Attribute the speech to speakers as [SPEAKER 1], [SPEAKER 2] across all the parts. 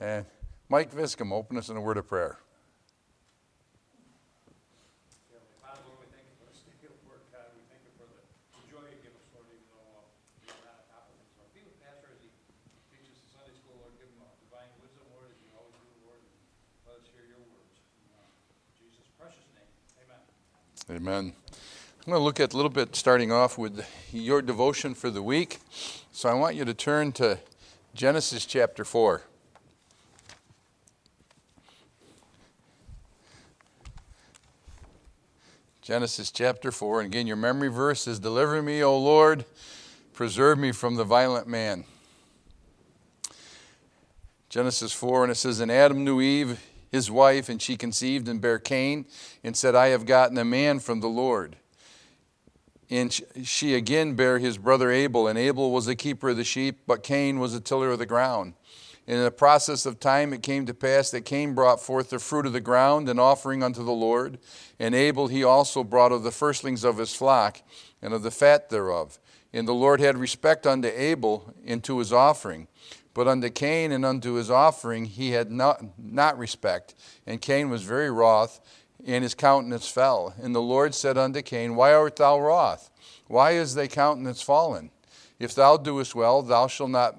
[SPEAKER 1] And Mike Viscom, open us in a word of prayer.
[SPEAKER 2] Amen.
[SPEAKER 1] I'm going to look at a little bit starting off with your devotion for the week. So I want you to turn to Genesis chapter 4. Genesis chapter 4. And again, your memory verse is Deliver me, O Lord, preserve me from the violent man. Genesis 4, and it says, And Adam knew Eve, his wife, and she conceived and bare Cain, and said, I have gotten a man from the Lord. And she again bare his brother Abel, and Abel was the keeper of the sheep, but Cain was a tiller of the ground. And in the process of time it came to pass that Cain brought forth the fruit of the ground, an offering unto the Lord. And Abel he also brought of the firstlings of his flock, and of the fat thereof. And the Lord had respect unto Abel and to his offering. But unto Cain and unto his offering he had not, not respect. And Cain was very wroth, and his countenance fell. And the Lord said unto Cain, Why art thou wroth? Why is thy countenance fallen? If thou doest well, thou shalt not,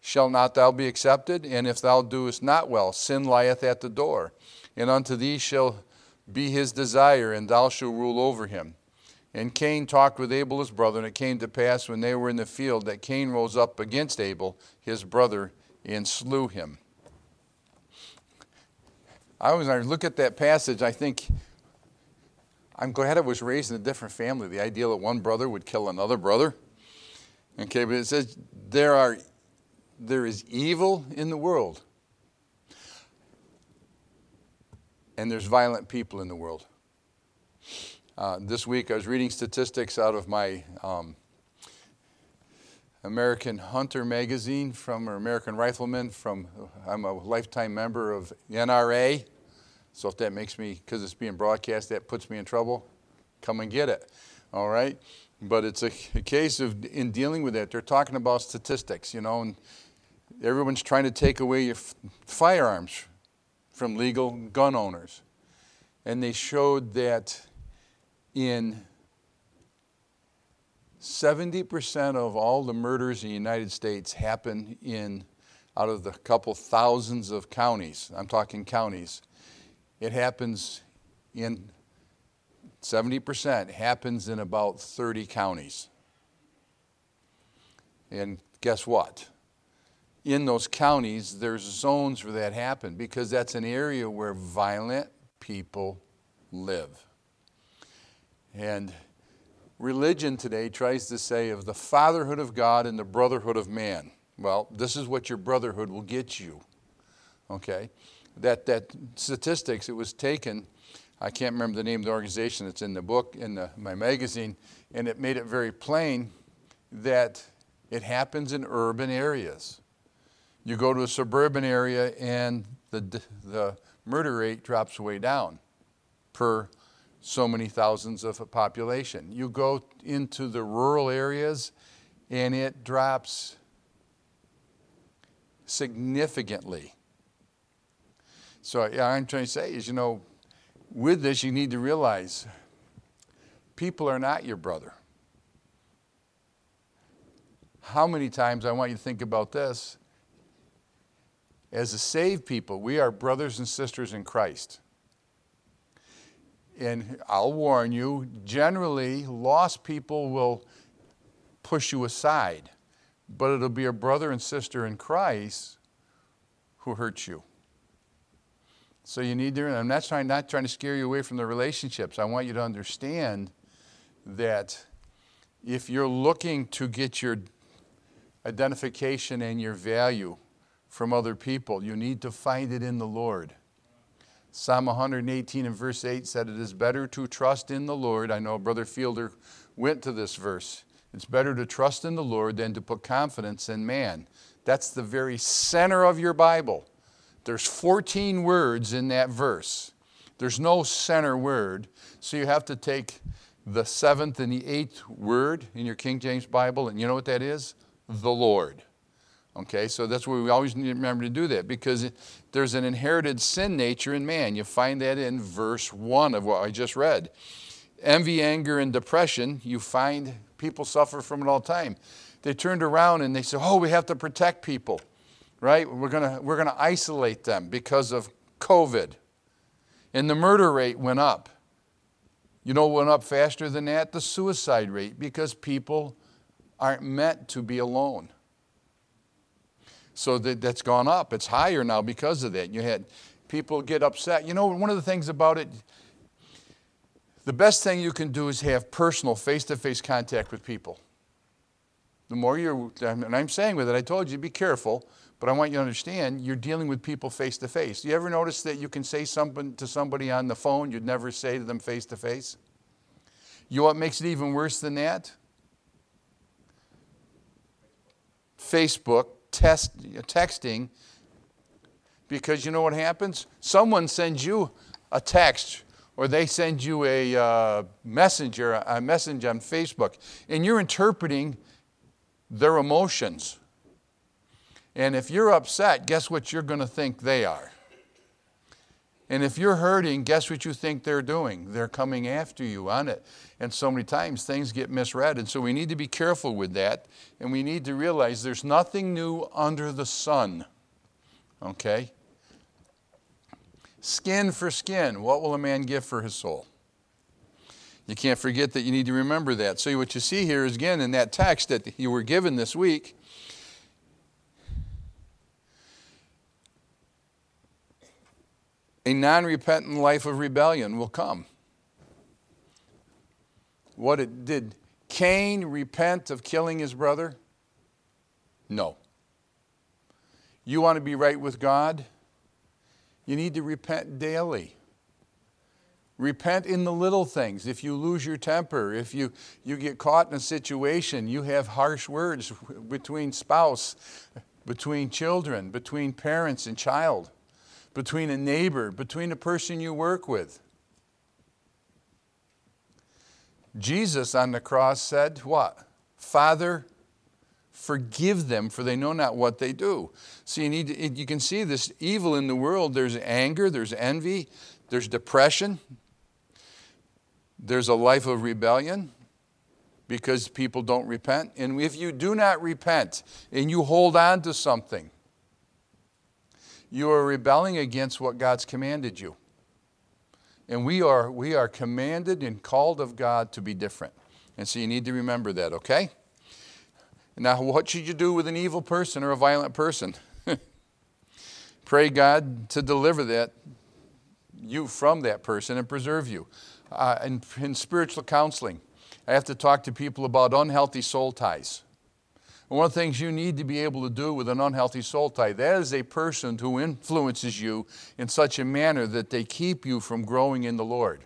[SPEAKER 1] shall not thou be accepted? And if thou doest not well, sin lieth at the door. And unto thee shall be his desire, and thou shalt rule over him. And Cain talked with Abel his brother, and it came to pass when they were in the field that Cain rose up against Abel his brother and slew him. I always look at that passage, I think I'm glad I was raised in a different family. The idea that one brother would kill another brother. Okay, but it says there are there is evil in the world. And there's violent people in the world. Uh, this week I was reading statistics out of my um, American Hunter magazine from or American Rifleman from I'm a lifetime member of NRA. So if that makes me because it's being broadcast that puts me in trouble, come and get it. All right? But it's a, a case of in dealing with that they're talking about statistics, you know, and everyone's trying to take away your f- firearms from legal gun owners. And they showed that in 70% of all the murders in the United States happen in out of the couple thousands of counties. I'm talking counties. It happens in 70% happens in about 30 counties. And guess what? In those counties, there's zones where that happen because that's an area where violent people live. And religion today tries to say of the fatherhood of God and the brotherhood of man. Well, this is what your brotherhood will get you. Okay? That, that statistics, it was taken, I can't remember the name of the organization that's in the book, in the, my magazine, and it made it very plain that it happens in urban areas. You go to a suburban area and the, the murder rate drops way down per so many thousands of a population. You go into the rural areas and it drops significantly. So, yeah, I'm trying to say is, you know, with this, you need to realize people are not your brother. How many times, I want you to think about this, as a saved people, we are brothers and sisters in Christ and I'll warn you, generally, lost people will push you aside, but it'll be a brother and sister in Christ who hurts you. So you need to, I'm not trying, not trying to scare you away from the relationships. I want you to understand that if you're looking to get your identification and your value from other people, you need to find it in the Lord. Psalm 118 and verse 8 said, It is better to trust in the Lord. I know Brother Fielder went to this verse. It's better to trust in the Lord than to put confidence in man. That's the very center of your Bible. There's 14 words in that verse. There's no center word. So you have to take the seventh and the eighth word in your King James Bible, and you know what that is? The Lord. Okay, so that's why we always need to remember to do that because there's an inherited sin nature in man. You find that in verse 1 of what I just read. Envy, anger, and depression, you find people suffer from it all the time. They turned around and they said, Oh, we have to protect people, right? We're going we're going to isolate them because of COVID. And the murder rate went up. You know went up faster than that? The suicide rate, because people aren't meant to be alone. So that, that's gone up. It's higher now because of that. You had people get upset. You know, one of the things about it, the best thing you can do is have personal, face to face contact with people. The more you're, and I'm saying with it, I told you, be careful, but I want you to understand you're dealing with people face to face. You ever notice that you can say something to somebody on the phone you'd never say to them face to face? You know what makes it even worse than that? Facebook test, texting because you know what happens? Someone sends you a text or they send you a uh, messenger, a message on Facebook, and you're interpreting their emotions. And if you're upset, guess what you're going to think they are? And if you're hurting, guess what you think they're doing? They're coming after you on it. And so many times things get misread. And so we need to be careful with that. And we need to realize there's nothing new under the sun. Okay? Skin for skin. What will a man give for his soul? You can't forget that you need to remember that. So, what you see here is again in that text that you were given this week, a non repentant life of rebellion will come. What it, did Cain repent of killing his brother? No. You want to be right with God? You need to repent daily. Repent in the little things. If you lose your temper, if you, you get caught in a situation, you have harsh words between spouse, between children, between parents and child between a neighbor, between a person you work with. Jesus on the cross said, What? Father, forgive them, for they know not what they do. So you, need to, you can see this evil in the world. There's anger, there's envy, there's depression, there's a life of rebellion because people don't repent. And if you do not repent and you hold on to something, you are rebelling against what God's commanded you. And we are, we are commanded and called of God to be different. And so you need to remember that, okay? Now, what should you do with an evil person or a violent person? Pray God to deliver that you from that person and preserve you. Uh, in, in spiritual counseling, I have to talk to people about unhealthy soul ties. And one of the things you need to be able to do with an unhealthy soul tie, that is a person who influences you in such a manner that they keep you from growing in the Lord.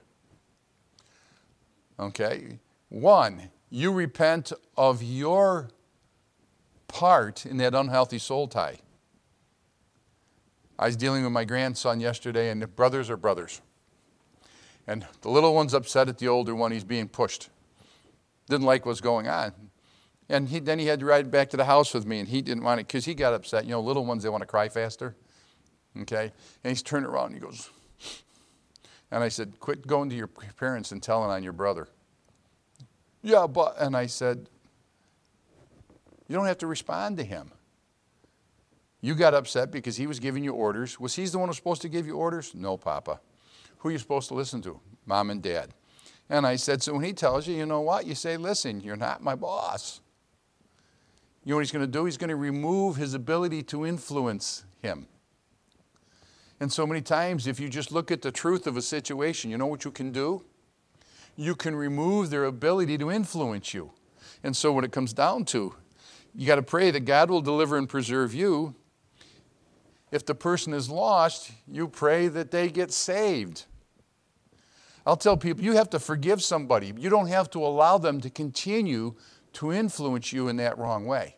[SPEAKER 1] Okay? One, you repent of your part in that unhealthy soul tie. I was dealing with my grandson yesterday, and the brothers are brothers. And the little one's upset at the older one, he's being pushed. Didn't like what's going on. And he, then he had to ride back to the house with me, and he didn't want it because he got upset. You know, little ones, they want to cry faster. Okay? And he's turning around and he goes, and I said, Quit going to your parents and telling on your brother. Yeah, but, and I said, You don't have to respond to him. You got upset because he was giving you orders. Was he the one who was supposed to give you orders? No, Papa. Who are you supposed to listen to? Mom and Dad. And I said, So when he tells you, you know what? You say, Listen, you're not my boss. You know what he's going to do? He's going to remove his ability to influence him. And so many times, if you just look at the truth of a situation, you know what you can do? You can remove their ability to influence you. And so, what it comes down to, you got to pray that God will deliver and preserve you. If the person is lost, you pray that they get saved. I'll tell people you have to forgive somebody. You don't have to allow them to continue to influence you in that wrong way.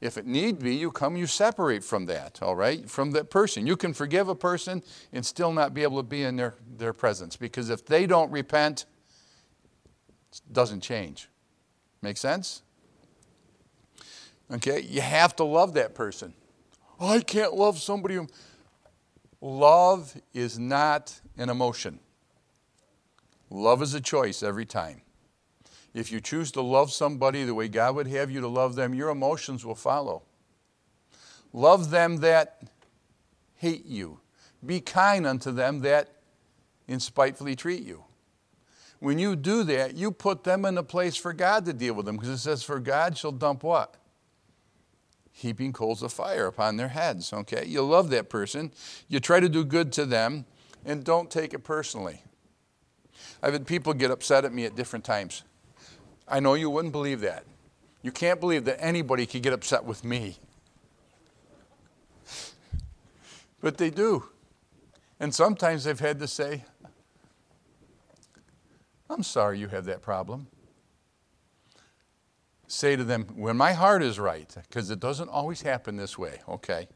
[SPEAKER 1] If it need be, you come, you separate from that, all right, from that person. You can forgive a person and still not be able to be in their, their presence because if they don't repent, it doesn't change. Make sense? Okay? You have to love that person. Oh, I can't love somebody. Who... Love is not an emotion. Love is a choice every time. If you choose to love somebody the way God would have you to love them, your emotions will follow. Love them that hate you. Be kind unto them that inspitefully treat you. When you do that, you put them in a place for God to deal with them because it says, For God shall dump what? Heaping coals of fire upon their heads. Okay? You love that person. You try to do good to them and don't take it personally. I've had people get upset at me at different times. I know you wouldn't believe that. You can't believe that anybody could get upset with me. But they do. And sometimes they've had to say, I'm sorry you have that problem. Say to them, when my heart is right, because it doesn't always happen this way, okay?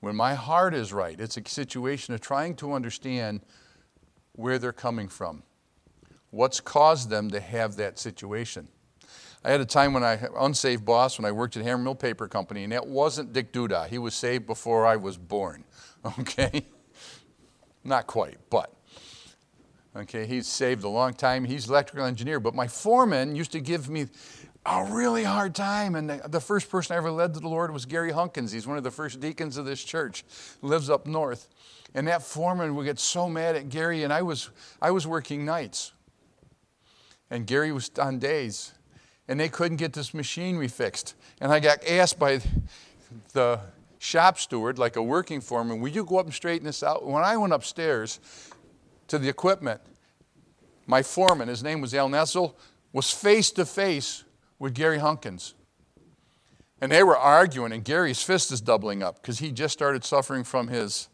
[SPEAKER 1] When my heart is right, it's a situation of trying to understand where they're coming from, what's caused them to have that situation. I had a time when I, unsaved boss, when I worked at Hammermill Paper Company, and that wasn't Dick Duda. He was saved before I was born, okay? Not quite, but Okay, he's saved a long time. He's electrical engineer. But my foreman used to give me a really hard time. And the, the, first person I ever led to the Lord was Gary Hunkins. He's one of the first deacons of this church, lives up north. And that foreman would get so mad at Gary, and I was, I was working nights. And Gary was on days. And they couldn't get this machinery fixed. And I got asked by the shop steward, like a working foreman, will you go up and straighten this out? When I went upstairs, to the equipment. My foreman, his name was Al Nessel, was face to face with Gary Hunkins. And they were arguing, and Gary's fist is doubling up because he just started suffering from his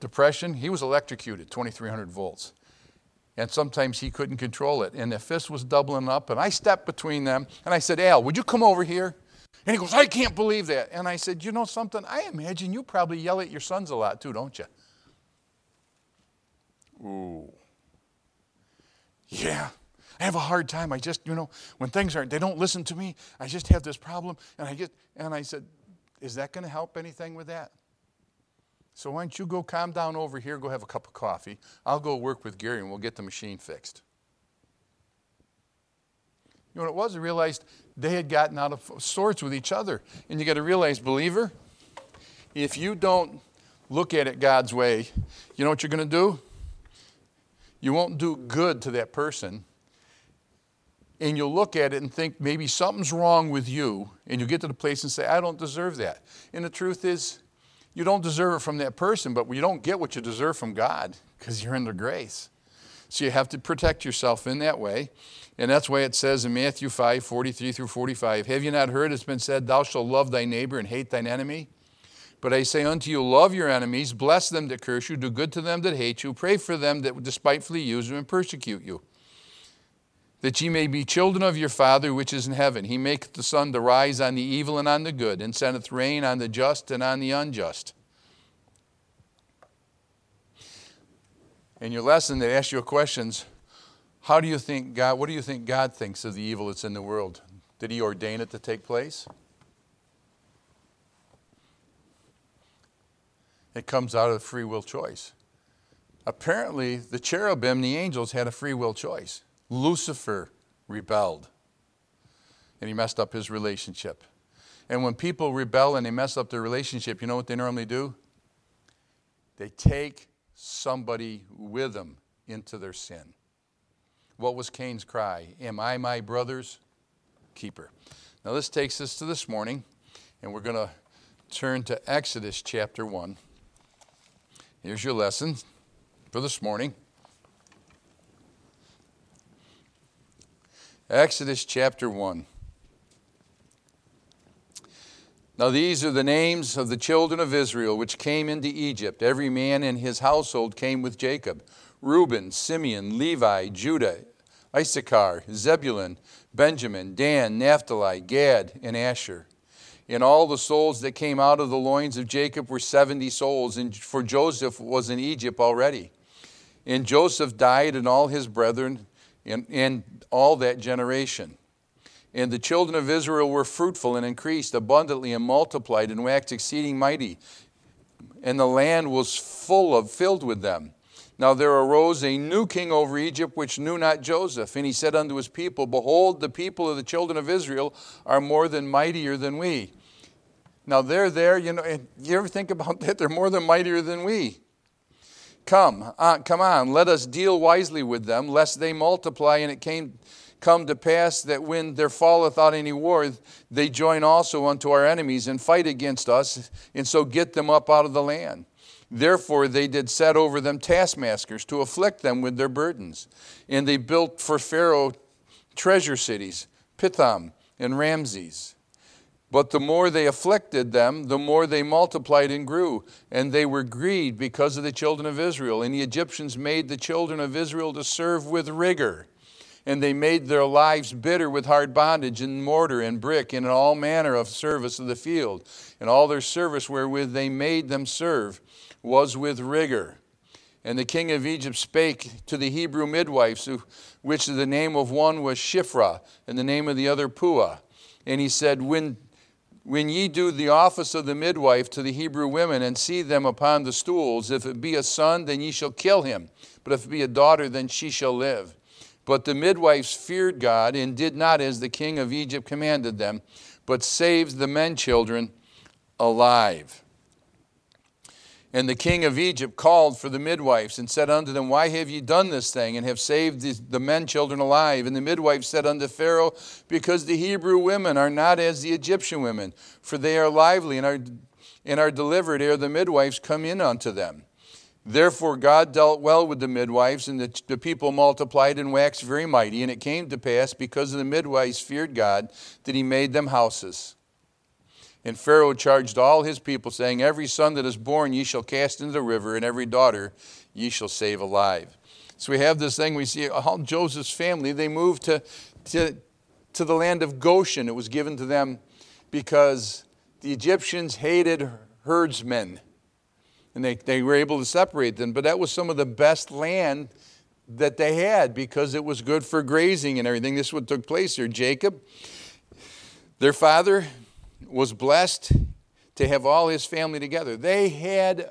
[SPEAKER 1] depression. He was electrocuted, 2300 volts. And sometimes he couldn't control it. And the fist was doubling up. And I stepped between them and I said, Al, would you come over here? And he goes, I can't believe that. And I said, You know something? I imagine you probably yell at your sons a lot too, don't you? Ooh. Yeah. I have a hard time. I just, you know, when things aren't, they don't listen to me. I just have this problem. And I get, and I said, is that going to help anything with that? So why don't you go calm down over here, go have a cup of coffee. I'll go work with Gary and we'll get the machine fixed. You know what it was? I realized they had gotten out of sorts with each other. And you got to realize, believer, if you don't look at it God's way, you know what you're going to do? You won't do good to that person. And you'll look at it and think maybe something's wrong with you. And you'll get to the place and say, I don't deserve that. And the truth is, you don't deserve it from that person, but you don't get what you deserve from God because you're under grace. So you have to protect yourself in that way. And that's why it says in Matthew 5 43 through 45 Have you not heard it's been said, Thou shalt love thy neighbor and hate thine enemy? But I say unto you, love your enemies, bless them that curse you, do good to them that hate you, pray for them that despitefully use you and persecute you. That ye may be children of your Father which is in heaven. He maketh the sun to rise on the evil and on the good, and sendeth rain on the just and on the unjust. In your lesson, they ask you questions. How do you think God, what do you think God thinks of the evil that's in the world? Did he ordain it to take place? It comes out of free will choice. Apparently, the cherubim, the angels, had a free will choice. Lucifer rebelled, and he messed up his relationship. And when people rebel and they mess up their relationship, you know what they normally do? They take somebody with them into their sin. What was Cain's cry? Am I my brother's keeper? Now, this takes us to this morning, and we're going to turn to Exodus chapter 1. Here's your lesson for this morning. Exodus chapter 1. Now, these are the names of the children of Israel which came into Egypt. Every man in his household came with Jacob Reuben, Simeon, Levi, Judah, Issachar, Zebulun, Benjamin, Dan, Naphtali, Gad, and Asher. And all the souls that came out of the loins of Jacob were 70 souls, and for Joseph was in Egypt already. And Joseph died and all his brethren and, and all that generation. And the children of Israel were fruitful and increased abundantly and multiplied and waxed exceeding mighty. And the land was full of, filled with them. Now there arose a new king over Egypt which knew not Joseph. And he said unto his people, Behold, the people of the children of Israel are more than mightier than we. Now they're there, you know, you ever think about that? They're more than mightier than we. Come, uh, come on, let us deal wisely with them, lest they multiply. And it came come to pass that when there falleth out any war, they join also unto our enemies and fight against us, and so get them up out of the land. Therefore they did set over them taskmasters to afflict them with their burdens. And they built for Pharaoh treasure cities, Pithom and Ramses. But the more they afflicted them, the more they multiplied and grew. And they were grieved because of the children of Israel. And the Egyptians made the children of Israel to serve with rigor and they made their lives bitter with hard bondage and mortar and brick and in all manner of service of the field. And all their service wherewith they made them serve was with rigor. And the king of Egypt spake to the Hebrew midwives, which the name of one was Shiphrah, and the name of the other Puah. And he said, When when ye do the office of the midwife to the Hebrew women and see them upon the stools, if it be a son, then ye shall kill him. But if it be a daughter, then she shall live. But the midwives feared God and did not as the king of Egypt commanded them, but saved the men children alive. And the king of Egypt called for the midwives and said unto them, Why have ye done this thing and have saved the men children alive? And the midwives said unto Pharaoh, Because the Hebrew women are not as the Egyptian women, for they are lively and are, and are delivered ere the midwives come in unto them. Therefore, God dealt well with the midwives, and the, the, people multiplied and waxed very mighty. And it came to pass, because the midwives feared God, that he made them houses. And Pharaoh charged all his people, saying, Every son that is born ye shall cast into the river, and every daughter ye shall save alive. So we have this thing, we see all Joseph's family, they moved to, to, to the land of Goshen. It was given to them because the Egyptians hated herdsmen and they, they were able to separate them. But that was some of the best land that they had because it was good for grazing and everything. This is what took place here. Jacob, their father, was blessed to have all his family together. They had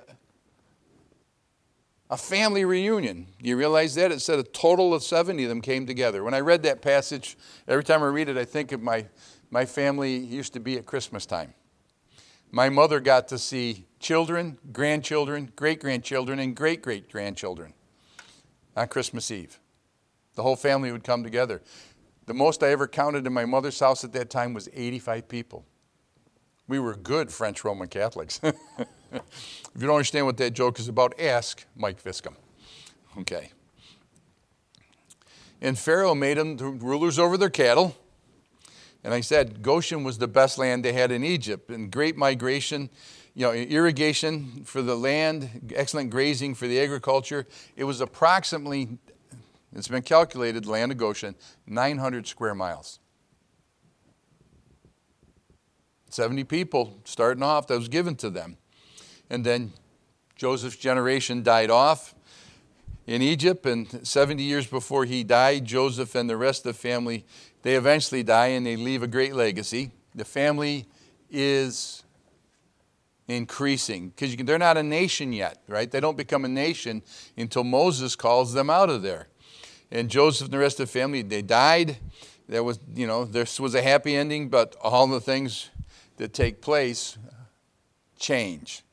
[SPEAKER 1] a family reunion. You realize that? It said a total of 70 of them came together. When I read that passage, every time I read it, I think of my, my family used to be at Christmas time. My mother got to see children, grandchildren, great grandchildren, and great great grandchildren on Christmas Eve. The whole family would come together. The most I ever counted in my mother's house at that time was 85 people. We were good French Roman Catholics. if you don't understand what that joke is about, ask Mike Viscom. Okay. And Pharaoh made them the rulers over their cattle and I said Goshen was the best land they had in Egypt, and great migration, you know, irrigation for the land, excellent grazing for the agriculture. It was approximately, it's been calculated, land of Goshen, 900 square miles. 70 people starting off that was given to them. And then Joseph's generation died off in Egypt, and 70 years before he died, Joseph and the rest of the family they eventually die and they leave a great legacy. The family is increasing because they're not a nation yet, right? They don't become a nation until Moses calls them out of there. And Joseph and the rest of the family, they died. There was, you know, this was a happy ending, but all the things that take place change.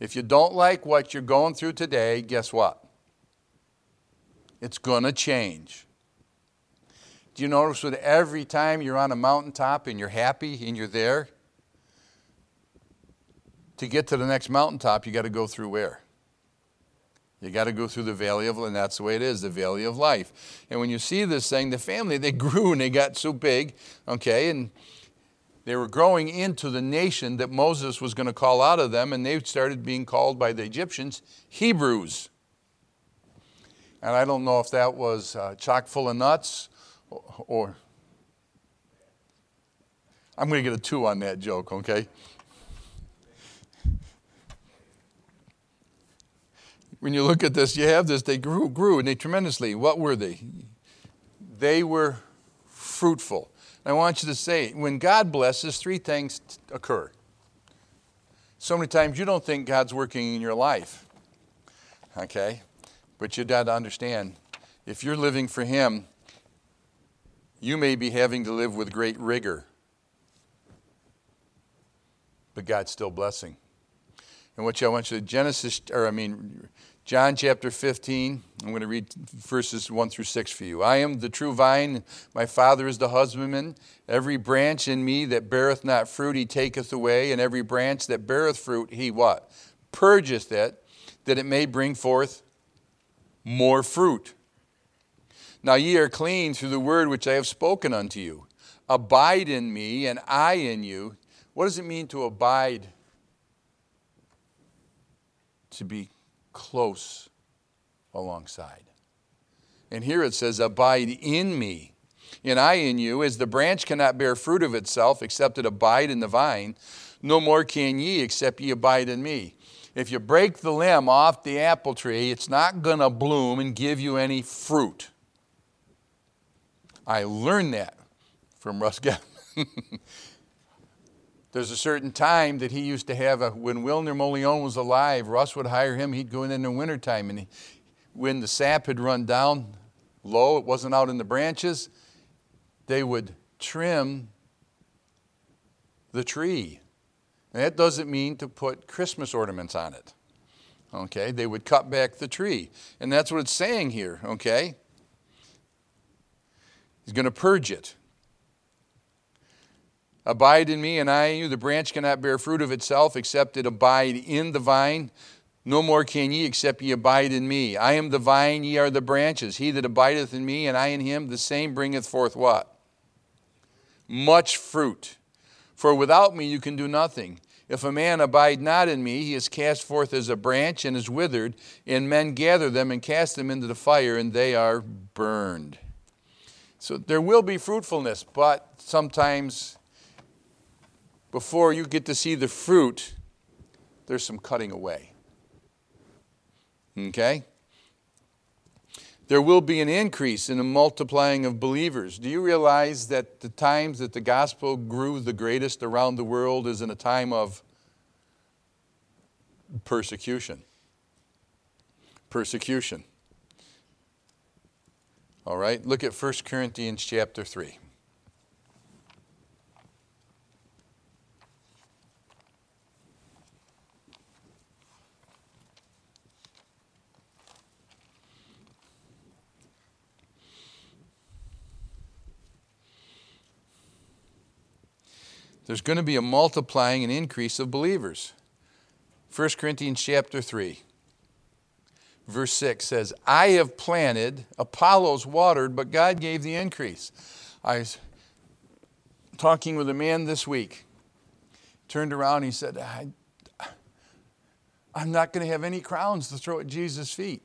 [SPEAKER 1] If you don't like what you're going through today, guess what? It's going to change. Do you notice that every time you're on a mountaintop and you're happy and you're there, to get to the next mountaintop, you got to go through where? You got to go through the valley of, and that's the way it is, the valley of life. And when you see this thing, the family, they grew and they got so big, okay, and they were growing into the nation that Moses was going to call out of them, and they started being called by the Egyptians Hebrews. And I don't know if that was uh, chock full of nuts or I'm going to get a two on that joke, okay? When you look at this, you have this, they grew, grew, and they tremendously. What were they? They were fruitful. I want you to say, when God blesses, three things occur. So many times you don't think God's working in your life. Okay? But you got to understand if you're living for Him, you may be having to live with great rigor. But God's still blessing. And what I want you to Genesis, or I mean, John chapter 15, I'm going to read verses 1 through 6 for you. I am the true vine, my Father is the husbandman. Every branch in me that beareth not fruit, he taketh away, and every branch that beareth fruit, he what? Purgeth it, that it may bring forth more fruit. Now ye are clean through the word which I have spoken unto you. Abide in me, and I in you. What does it mean to abide? To be close alongside. And here it says, Abide in me, and I in you, as the branch cannot bear fruit of itself except it abide in the vine, no more can ye except ye abide in me. If you break the limb off the apple tree, it's not going to bloom and give you any fruit. I learned that from Russ Gavin. There's a certain time that he used to have a, when Wilner Molion was alive, Russ would hire him, he'd go in in the wintertime, and he, when the sap had run down low, it wasn't out in the branches, they would trim the tree. And that doesn't mean to put Christmas ornaments on it. Okay? They would cut back the tree. And that's what it's saying here, okay? He's going to purge it. Abide in me, and I in you. The branch cannot bear fruit of itself except it abide in the vine. No more can ye except ye abide in me. I am the vine, ye are the branches. He that abideth in me, and I in him, the same bringeth forth what? Much fruit. For without me you can do nothing. If a man abide not in me, he is cast forth as a branch and is withered, and men gather them and cast them into the fire, and they are burned. So there will be fruitfulness, but sometimes before you get to see the fruit, there's some cutting away. Okay? There will be an increase in the multiplying of believers. Do you realize that the times that the gospel grew the greatest around the world is in a time of persecution? Persecution. All right, look at 1 Corinthians chapter 3. There's going to be a multiplying and increase of believers. 1 Corinthians chapter 3, verse 6 says, I have planted, Apollos watered, but God gave the increase. I was talking with a man this week, turned around, he said, I, I'm not going to have any crowns to throw at Jesus' feet.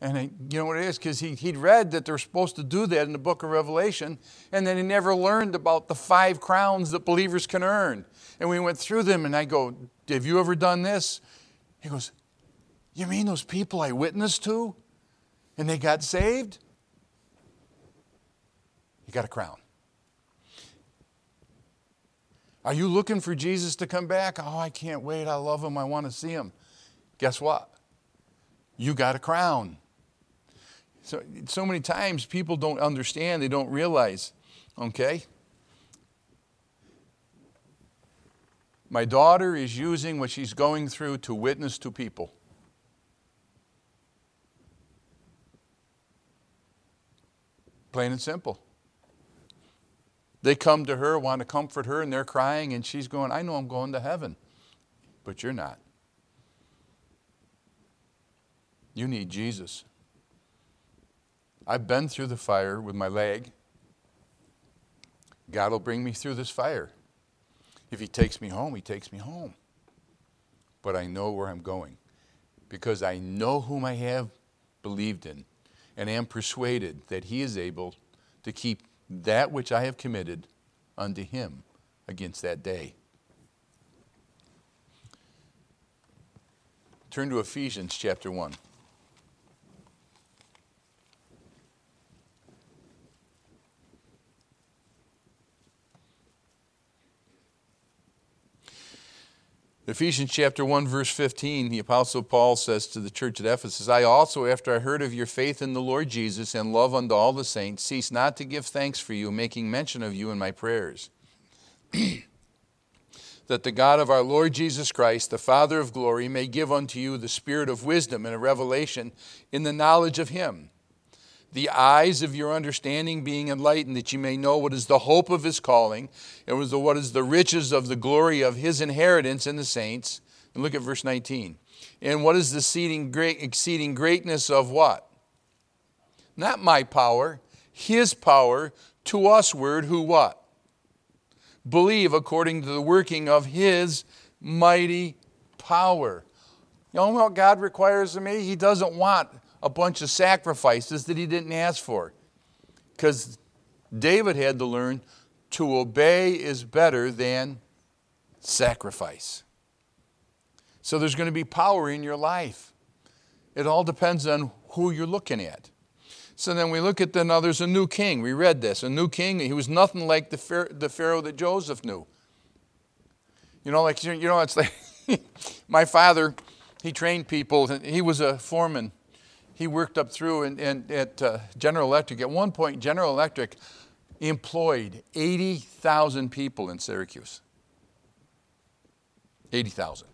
[SPEAKER 1] And you know what it is? Because he, he'd read that they're supposed to do that in the book of Revelation, and then he never learned about the five crowns that believers can earn. And we went through them, and I go, Have you ever done this? He goes, You mean those people I witnessed to? And they got saved? You got a crown. Are you looking for Jesus to come back? Oh, I can't wait. I love him. I want to see him. Guess what? You got a crown. So, so many times people don't understand, they don't realize, okay? My daughter is using what she's going through to witness to people. Plain and simple. They come to her, want to comfort her, and they're crying, and she's going, I know I'm going to heaven, but you're not. You need Jesus. I've been through the fire with my leg. God will bring me through this fire. If He takes me home, He takes me home. But I know where I'm going because I know whom I have believed in and am persuaded that He is able to keep that which I have committed unto Him against that day. Turn to Ephesians chapter 1. Ephesians chapter 1 verse 15, the apostle Paul says to the church at Ephesus, I also after I heard of your faith in the Lord Jesus and love unto all the saints, cease not to give thanks for you, making mention of you in my prayers. that the God of our Lord Jesus Christ, the Father of glory, may give unto you the spirit of wisdom and a revelation in the knowledge of him the eyes of your understanding being enlightened, that you may know what is the hope of his calling, and what is the riches of the glory of his inheritance in the saints. And look at verse 19. And what is the exceeding, great, exceeding greatness of what? Not my power, his power to usward, who what? Believe according to the working of his mighty power. You know what God requires of me? He doesn't want a bunch of sacrifices that he didn't ask for. Because David had to learn to obey is better than sacrifice. So there's going to be power in your life. It all depends on who you're looking at. So then we look at the now there's a new king. We read this. A new king. He was nothing like the, the Pharaoh that Joseph knew. You know, like, you know, it's like my father, he trained people. He was a foreman he worked up through and, and at uh, General Electric. At one point, General Electric employed 80,000 people in Syracuse. 80,000.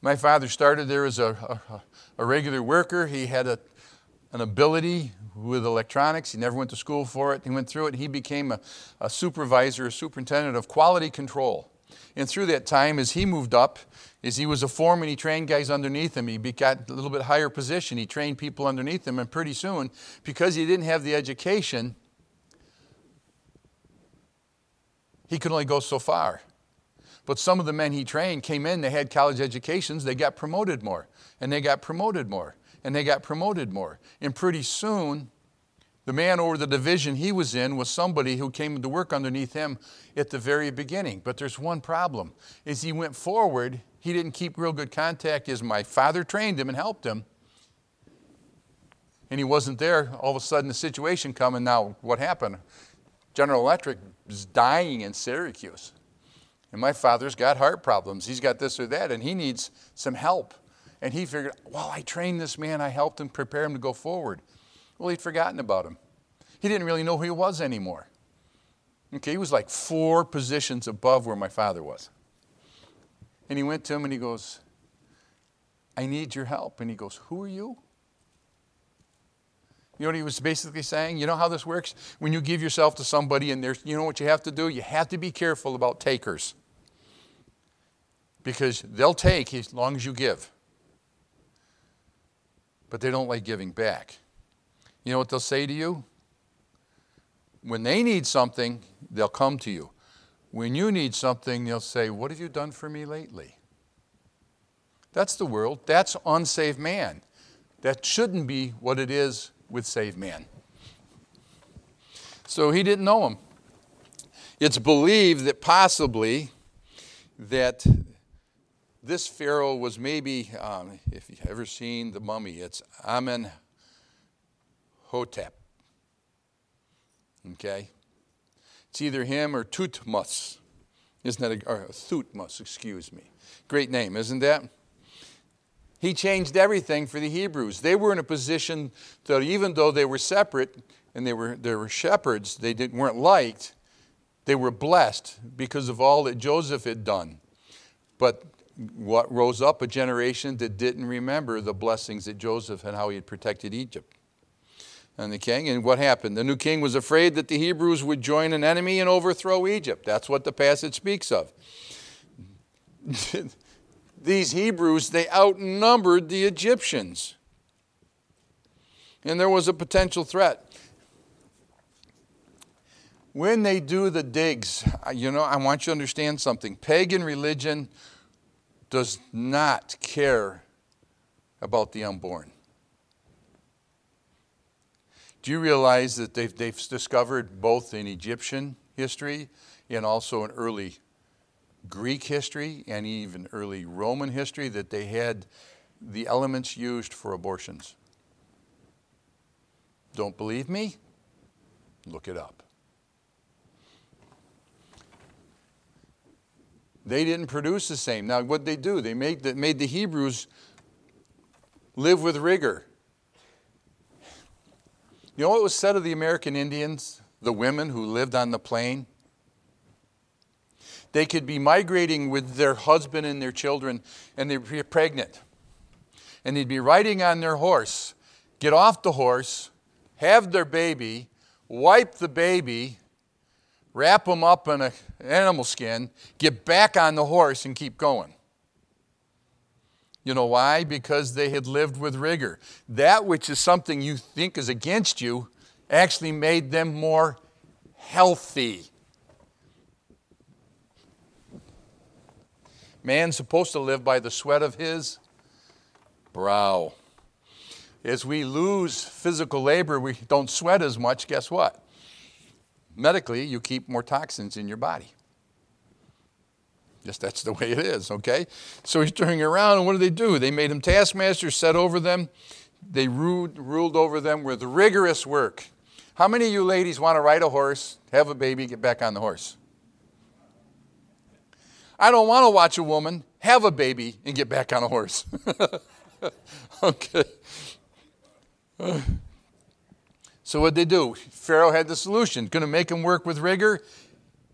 [SPEAKER 1] My father started there as a, a, a regular worker. He had a, an ability with electronics. He never went to school for it. He went through it. He became a, a supervisor, a superintendent of quality control. And through that time, as he moved up, as he was a foreman, he trained guys underneath him. He got a little bit higher position. He trained people underneath him. And pretty soon, because he didn't have the education, he could only go so far. But some of the men he trained came in, they had college educations, they got promoted more, and they got promoted more, and they got promoted more. And pretty soon, the man over the division he was in was somebody who came to work underneath him at the very beginning. But there's one problem. As he went forward, he didn't keep real good contact as my father trained him and helped him. And he wasn't there. All of a sudden the situation come and now what happened? General Electric is dying in Syracuse. And my father's got heart problems. He's got this or that, and he needs some help. And he figured, well, I trained this man, I helped him prepare him to go forward. Well, he'd forgotten about him. He didn't really know who he was anymore. Okay, he was like four positions above where my father was. And he went to him and he goes, I need your help. And he goes, Who are you? You know what he was basically saying? You know how this works? When you give yourself to somebody and there's, you know what you have to do? You have to be careful about takers. Because they'll take as long as you give. But they don't like giving back. You know what they'll say to you? When they need something, they'll come to you. When you need something, they'll say, What have you done for me lately? That's the world. That's unsaved man. That shouldn't be what it is with saved man. So he didn't know him. It's believed that possibly that this Pharaoh was maybe, um, if you've ever seen the mummy, it's Amen Hotep. Okay? It's either him or Thutmose. Isn't that a, or excuse me. Great name, isn't that? He changed everything for the Hebrews. They were in a position that even though they were separate and they were, they were shepherds, they didn't, weren't liked, they were blessed because of all that Joseph had done. But what rose up a generation that didn't remember the blessings that Joseph and how he had protected Egypt and the king. And what happened? The new king was afraid that the Hebrews would join an enemy and overthrow Egypt. That's what the passage speaks of. These Hebrews, they outnumbered the Egyptians. And there was a potential threat. When they do the digs, you know, I want you to understand something. Pagan religion does not care about the unborn. Do you realize that they've, they've discovered both in Egyptian history and also in early Greek history and even early Roman history that they had the elements used for abortions? Don't believe me? Look it up. They didn't produce the same. Now, what they do? They made the, made the Hebrews live with rigor. You know what was said of the American Indians, the women who lived on the plain? They could be migrating with their husband and their children, and they'd be pregnant. And they'd be riding on their horse, get off the horse, have their baby, wipe the baby, wrap them up in an animal skin, get back on the horse, and keep going. You know why? Because they had lived with rigor. That which is something you think is against you actually made them more healthy. Man's supposed to live by the sweat of his brow. As we lose physical labor, we don't sweat as much. Guess what? Medically, you keep more toxins in your body. Just that's the way it is, okay? So he's turning around, and what do they do? They made him taskmaster, set over them. They ruled, ruled over them with rigorous work. How many of you ladies want to ride a horse, have a baby, get back on the horse? I don't want to watch a woman have a baby and get back on a horse. okay. So what they do? Pharaoh had the solution. Going to make him work with rigor.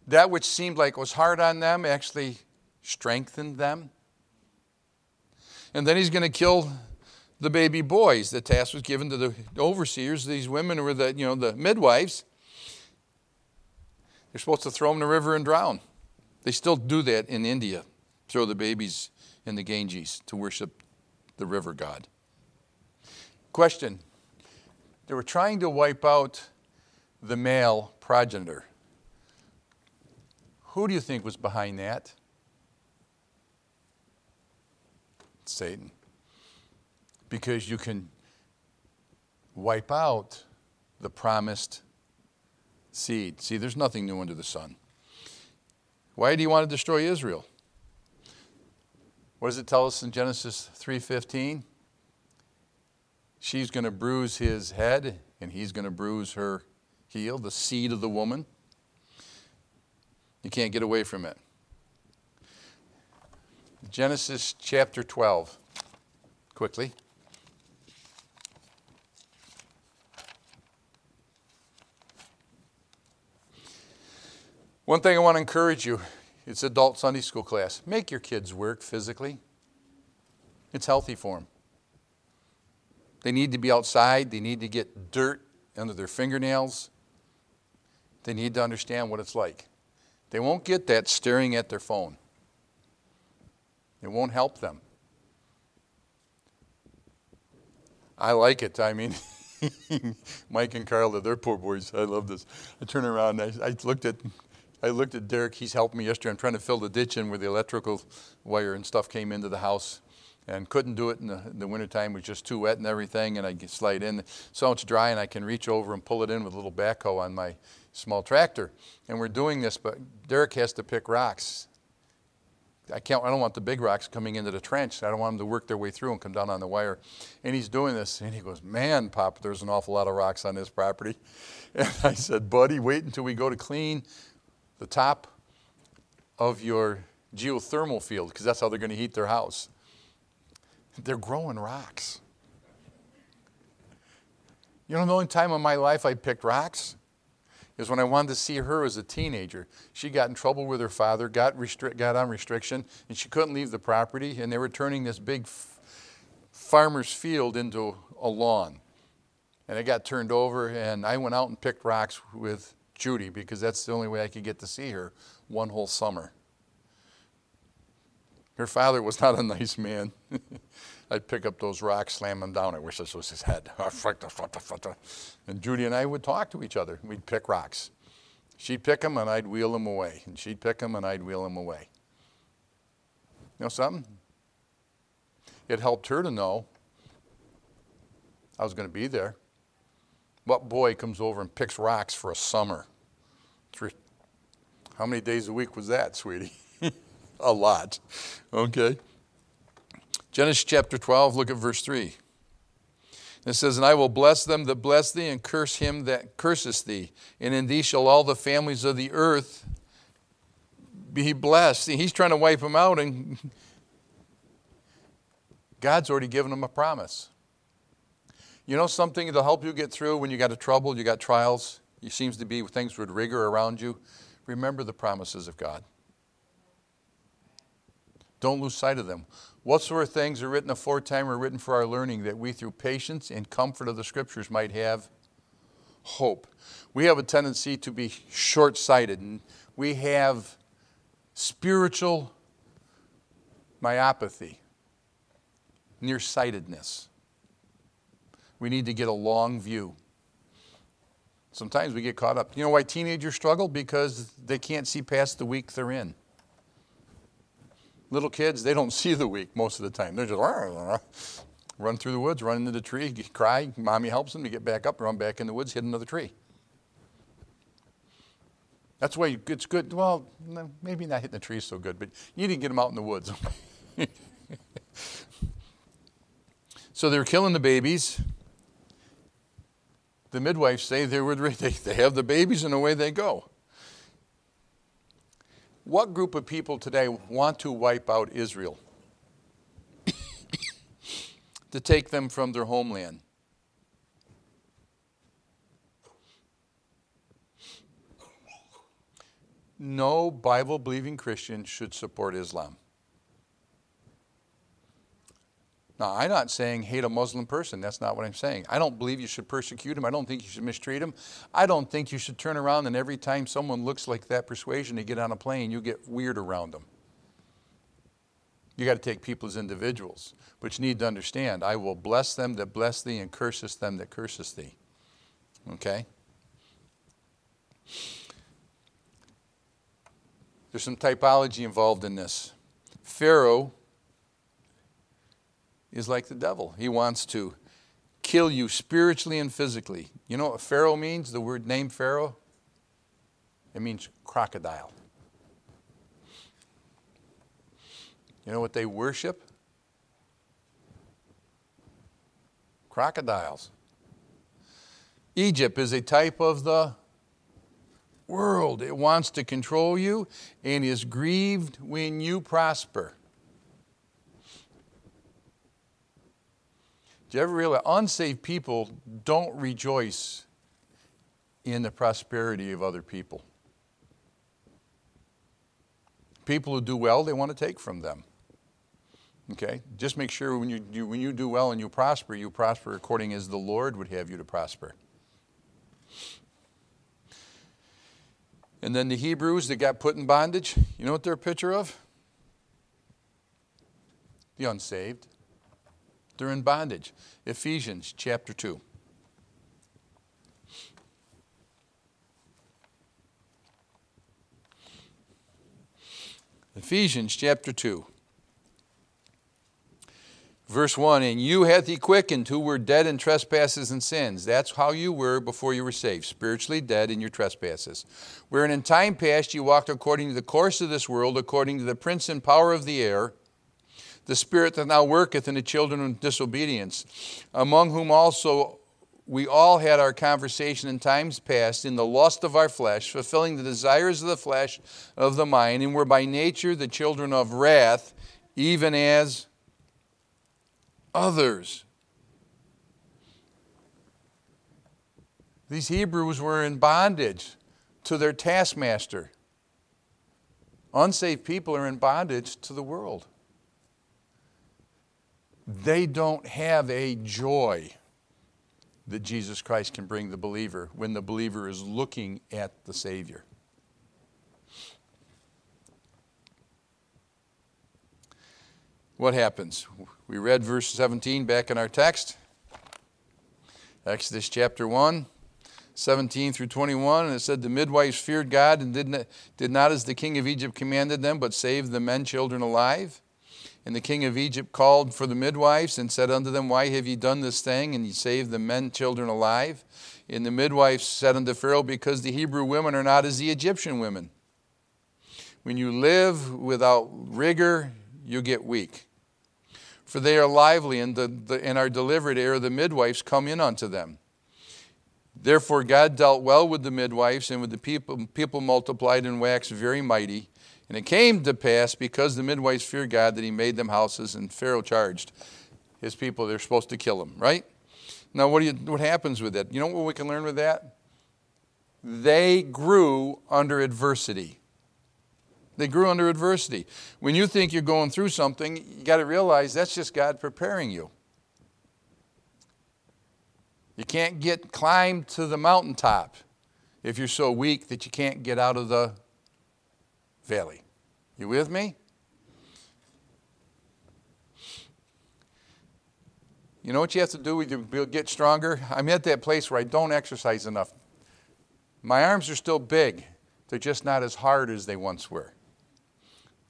[SPEAKER 1] That which seemed like was hard on them actually strengthened them. And then he's going to kill the baby boys. The task was given to the overseers. These women were the, you know, the midwives. They're supposed to throw them in the river and drown. They still do that in India. Throw the babies in the Ganges to worship the river god. Question. They were trying to wipe out the male progenitor. Who do you think was behind that? Satan. Because you can wipe out the promised seed. See, there's nothing new under the sun. Why do you want to destroy Israel? What does it tell us in Genesis 3:15? She's going to bruise his head and he's going to bruise her heel, the seed of the woman. You can't get away from it. Genesis chapter 12. Quickly. One thing I want to encourage you it's adult Sunday school class. Make your kids work physically. It's healthy for them. They need to be outside, they need to get dirt under their fingernails. They need to understand what it's like. They won't get that staring at their phone. It won't help them. I like it. I mean, Mike and Carla, they're poor boys. I love this. I turn around. I, I looked at, I looked at Derek. He's helped me yesterday. I'm trying to fill the ditch in where the electrical wire and stuff came into the house, and couldn't do it in the, in the wintertime. It was just too wet and everything. And I slide in. So it's dry, and I can reach over and pull it in with a little backhoe on my small tractor. And we're doing this, but Derek has to pick rocks. I can't. I don't want the big rocks coming into the trench. I don't want them to work their way through and come down on the wire. And he's doing this, and he goes, "Man, Pop, there's an awful lot of rocks on this property." And I said, "Buddy, wait until we go to clean the top of your geothermal field, because that's how they're going to heat their house. They're growing rocks. You know, the only time in my life I picked rocks is when I wanted to see her as a teenager. She got in trouble with her father, got, got on restriction, and she couldn't leave the property, and they were turning this big f- farmer's field into a lawn. And it got turned over, and I went out and picked rocks with Judy because that's the only way I could get to see her one whole summer. Her father was not a nice man. I'd pick up those rocks, slam them down. I wish this was his head. And Judy and I would talk to each other. We'd pick rocks. She'd pick them and I'd wheel them away. And she'd pick them and I'd wheel them away. You know something? It helped her to know I was going to be there. What boy comes over and picks rocks for a summer? Three. How many days a week was that, sweetie? a lot. Okay. Genesis chapter 12, look at verse 3. It says, And I will bless them that bless thee, and curse him that curseth thee. And in thee shall all the families of the earth be blessed. He's trying to wipe them out, and God's already given them a promise. You know something to help you get through when you got a trouble, you got trials, you seems to be things with rigor around you? Remember the promises of God. Don't lose sight of them. What sort of things are written aforetime or written for our learning that we, through patience and comfort of the Scriptures, might have hope? We have a tendency to be short sighted, and we have spiritual myopathy, nearsightedness. We need to get a long view. Sometimes we get caught up. You know why teenagers struggle? Because they can't see past the week they're in. Little kids, they don't see the week most of the time. They're just run through the woods, run into the tree, cry. Mommy helps them to get back up, run back in the woods, hit another tree. That's why it's good. Well, maybe not hitting the trees so good, but you didn't get them out in the woods. so they're killing the babies. The midwives say they, were, they have the babies and away they go. What group of people today want to wipe out Israel? to take them from their homeland? No Bible believing Christian should support Islam. Now, I'm not saying hate a Muslim person. That's not what I'm saying. I don't believe you should persecute him. I don't think you should mistreat him. I don't think you should turn around and every time someone looks like that persuasion, to get on a plane, you get weird around them. You got to take people as individuals. But you need to understand I will bless them that bless thee and curseth them that curseth thee. Okay? There's some typology involved in this. Pharaoh is like the devil. He wants to kill you spiritually and physically. You know what Pharaoh means? The word name Pharaoh? It means crocodile. You know what they worship? Crocodiles. Egypt is a type of the world. It wants to control you and is grieved when you prosper. Do you ever realize unsaved people don't rejoice in the prosperity of other people? People who do well, they want to take from them. Okay? Just make sure when you, you, when you do well and you prosper, you prosper according as the Lord would have you to prosper. And then the Hebrews that got put in bondage, you know what they're a picture of? The unsaved. They're in bondage. Ephesians chapter 2. Ephesians chapter 2. Verse 1 And you hath he quickened who were dead in trespasses and sins. That's how you were before you were saved, spiritually dead in your trespasses. Wherein in time past you walked according to the course of this world, according to the prince and power of the air the Spirit that now worketh in the children of disobedience, among whom also we all had our conversation in times past in the lust of our flesh, fulfilling the desires of the flesh of the mind, and were by nature the children of wrath, even as others. These Hebrews were in bondage to their taskmaster. Unsaved people are in bondage to the world they don't have a joy that Jesus Christ can bring the believer when the believer is looking at the Savior. What happens? We read verse 17 back in our text, Exodus chapter 1. 17 through 21, and it said, The midwives feared God and did not, did not as the king of Egypt commanded them, but saved the men children alive. And the king of Egypt called for the midwives and said unto them, Why have ye done this thing? And ye saved the men children alive. And the midwives said unto Pharaoh, Because the Hebrew women are not as the Egyptian women. When you live without rigor, you get weak. For they are lively and, the, the, and are delivered ere the midwives come in unto them. Therefore God dealt well with the midwives, and with the people, people multiplied and waxed very mighty And it came to pass because the midwives feared God that he made them houses, and Pharaoh charged his people they're supposed to kill them, right? Now, what, do you, what happens with that? You know what we can learn with that? They grew under adversity. They grew under adversity. When you think you're going through something, you got to realize that's just God preparing you. You can't get climbed to the mountaintop if you're so weak that you can't get out of the valley. You with me? You know what you have to do to get stronger? I'm at that place where I don't exercise enough. My arms are still big, they're just not as hard as they once were.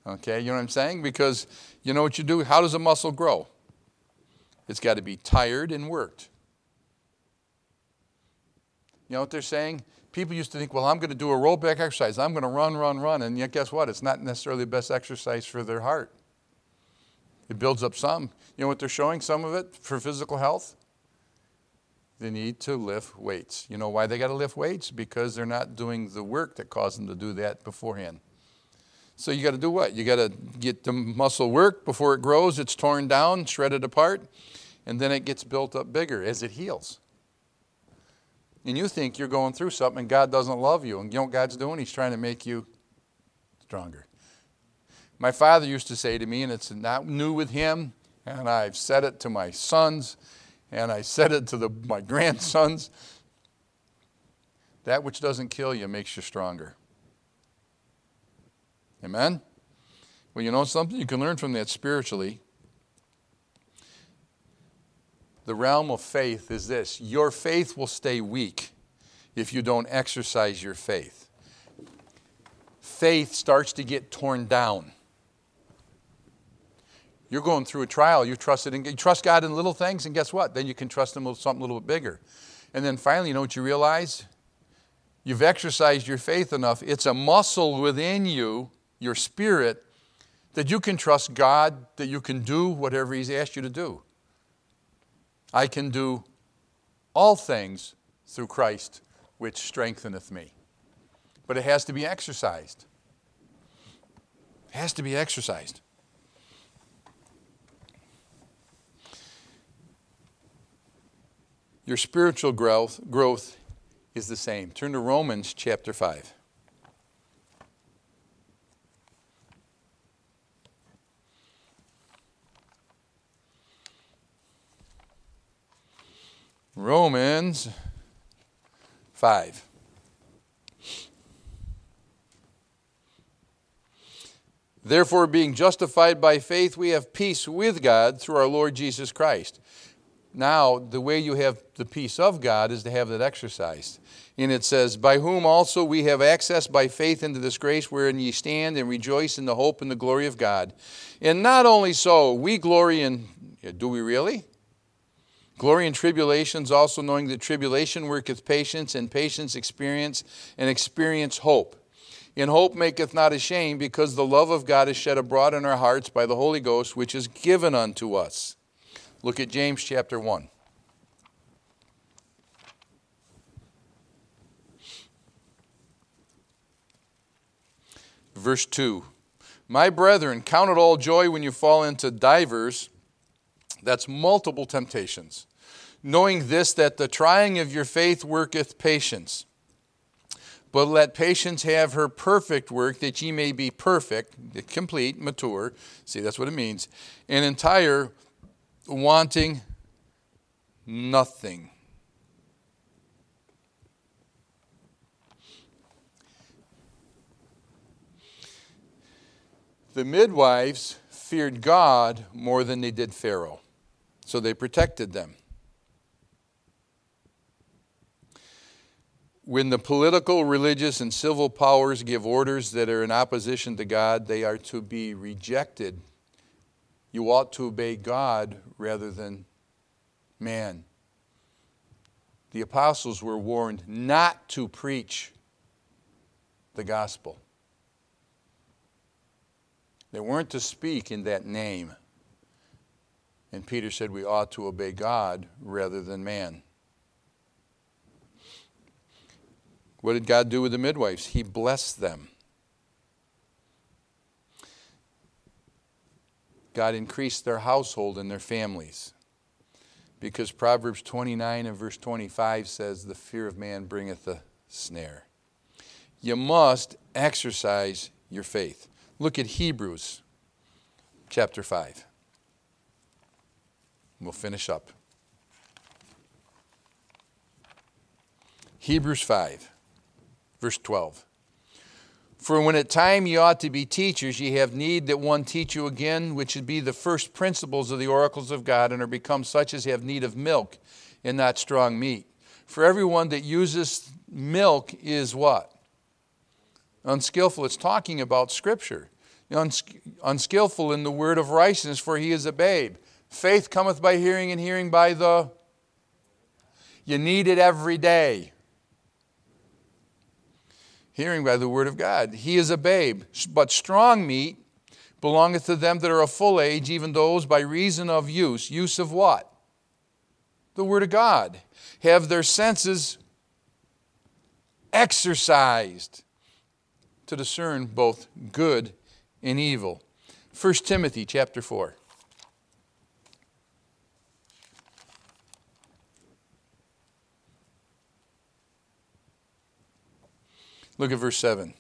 [SPEAKER 1] Okay, you know what I'm saying? Because you know what you do? How does a muscle grow? It's got to be tired and worked. You know what they're saying? People used to think, well, I'm going to do aerobic exercise. I'm going to run, run, run. And yet, guess what? It's not necessarily the best exercise for their heart. It builds up some. You know what they're showing? Some of it for physical health? They need to lift weights. You know why they got to lift weights? Because they're not doing the work that caused them to do that beforehand. So you got to do what? You got to get the muscle work before it grows, it's torn down, shredded apart, and then it gets built up bigger as it heals and you think you're going through something and God doesn't love you. And you know what God's doing? He's trying to make you stronger. My father used to say to me, and it's not new with him, and I've said it to my sons, and I said it to the, my grandsons that which doesn't kill you makes you stronger. Amen? Well, you know something? You can learn from that spiritually the realm of faith is this your faith will stay weak if you don't exercise your faith. Faith starts to get torn down. You're going through a trial, you trust, it in, you trust God in little things, and guess what? Then you can trust Him with something a little bit bigger. And then finally, you know what you realize? You've exercised your faith enough. It's a muscle within you, your spirit, that you can trust God, that you can do whatever He's asked you to do. I can do all things through Christ, which strengtheneth me. But it has to be exercised. It has to be exercised. Your spiritual growth, growth is the same. Turn to Romans chapter 5. Romans 5. Therefore, being justified by faith, we have peace with God through our Lord Jesus Christ. Now, the way you have the peace of God is to have that exercised. And it says, By whom also we have access by faith into this grace wherein ye stand and rejoice in the hope and the glory of God. And not only so, we glory in, do we really? Glory in tribulations, also knowing that tribulation worketh patience, and patience experience, and experience hope. In hope maketh not ashamed, because the love of God is shed abroad in our hearts by the Holy Ghost, which is given unto us. Look at James chapter 1. Verse 2 My brethren, count it all joy when you fall into divers that's multiple temptations. Knowing this, that the trying of your faith worketh patience. But let patience have her perfect work, that ye may be perfect, complete, mature. See, that's what it means. And entire, wanting nothing. The midwives feared God more than they did Pharaoh. So they protected them. When the political, religious, and civil powers give orders that are in opposition to God, they are to be rejected. You ought to obey God rather than man. The apostles were warned not to preach the gospel. They weren't to speak in that name. And Peter said we ought to obey God rather than man. What did God do with the midwives? He blessed them. God increased their household and their families. Because Proverbs 29 and verse 25 says, The fear of man bringeth a snare. You must exercise your faith. Look at Hebrews chapter 5. We'll finish up. Hebrews 5, verse 12. For when at time ye ought to be teachers, ye have need that one teach you again, which should be the first principles of the oracles of God, and are become such as have need of milk and not strong meat. For everyone that uses milk is what? Unskillful. It's talking about Scripture. unskillful in the word of righteousness, for he is a babe. Faith cometh by hearing, and hearing by the. You need it every day hearing by the word of God. He is a babe, but strong meat belongeth to them that are of full age, even those by reason of use. Use of what? The word of God. Have their senses exercised to discern both good and evil. 1 Timothy chapter 4. Look at verse 7.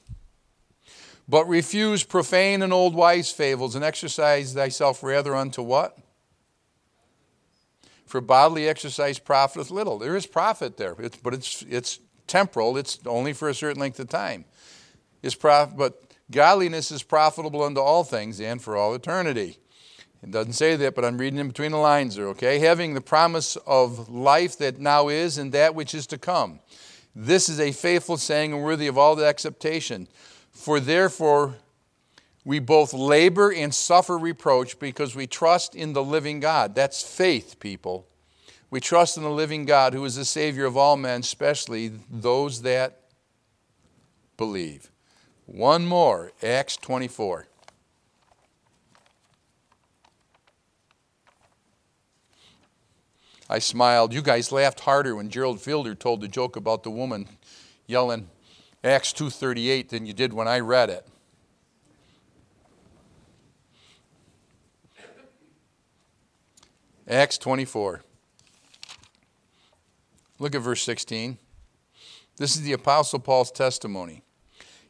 [SPEAKER 1] But refuse profane and old wives' fables, and exercise thyself rather unto what? For bodily exercise profiteth little. There is profit there, it's, but it's, it's temporal, it's only for a certain length of time. It's prof, but godliness is profitable unto all things and for all eternity. It doesn't say that, but I'm reading in between the lines there, okay? Having the promise of life that now is and that which is to come. This is a faithful saying and worthy of all the acceptation. For therefore we both labor and suffer reproach because we trust in the living God. That's faith, people. We trust in the living God who is the Savior of all men, especially those that believe. One more, Acts 24. I smiled. You guys laughed harder when Gerald Fielder told the joke about the woman yelling Acts 2:38 than you did when I read it. Acts 24. Look at verse 16. This is the Apostle Paul's testimony.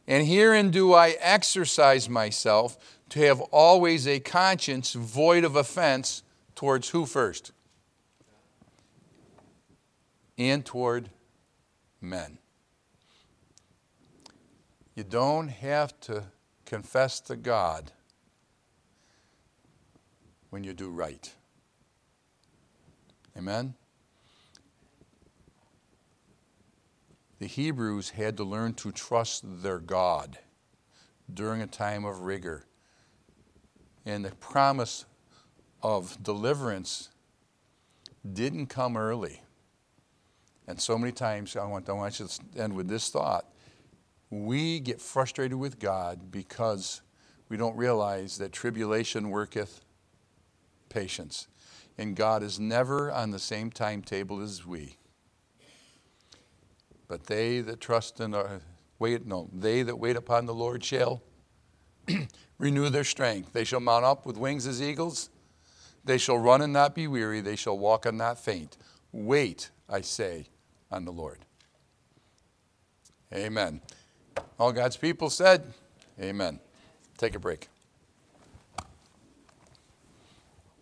[SPEAKER 1] And herein do I exercise myself to have always a conscience void of offense towards who first? And toward men. You don't have to confess to God when you do right. Amen? The Hebrews had to learn to trust their God during a time of rigor. And the promise of deliverance didn't come early. And so many times, I want, I want you to end with this thought. We get frustrated with God because we don't realize that tribulation worketh patience. And God is never on the same timetable as we. But they that trust in our, wait, no, they that wait upon the Lord shall renew their strength. They shall mount up with wings as eagles. They shall run and not be weary. They shall walk and not faint. Wait, I say, on the Lord. Amen. All God's people said, Amen. Take a break.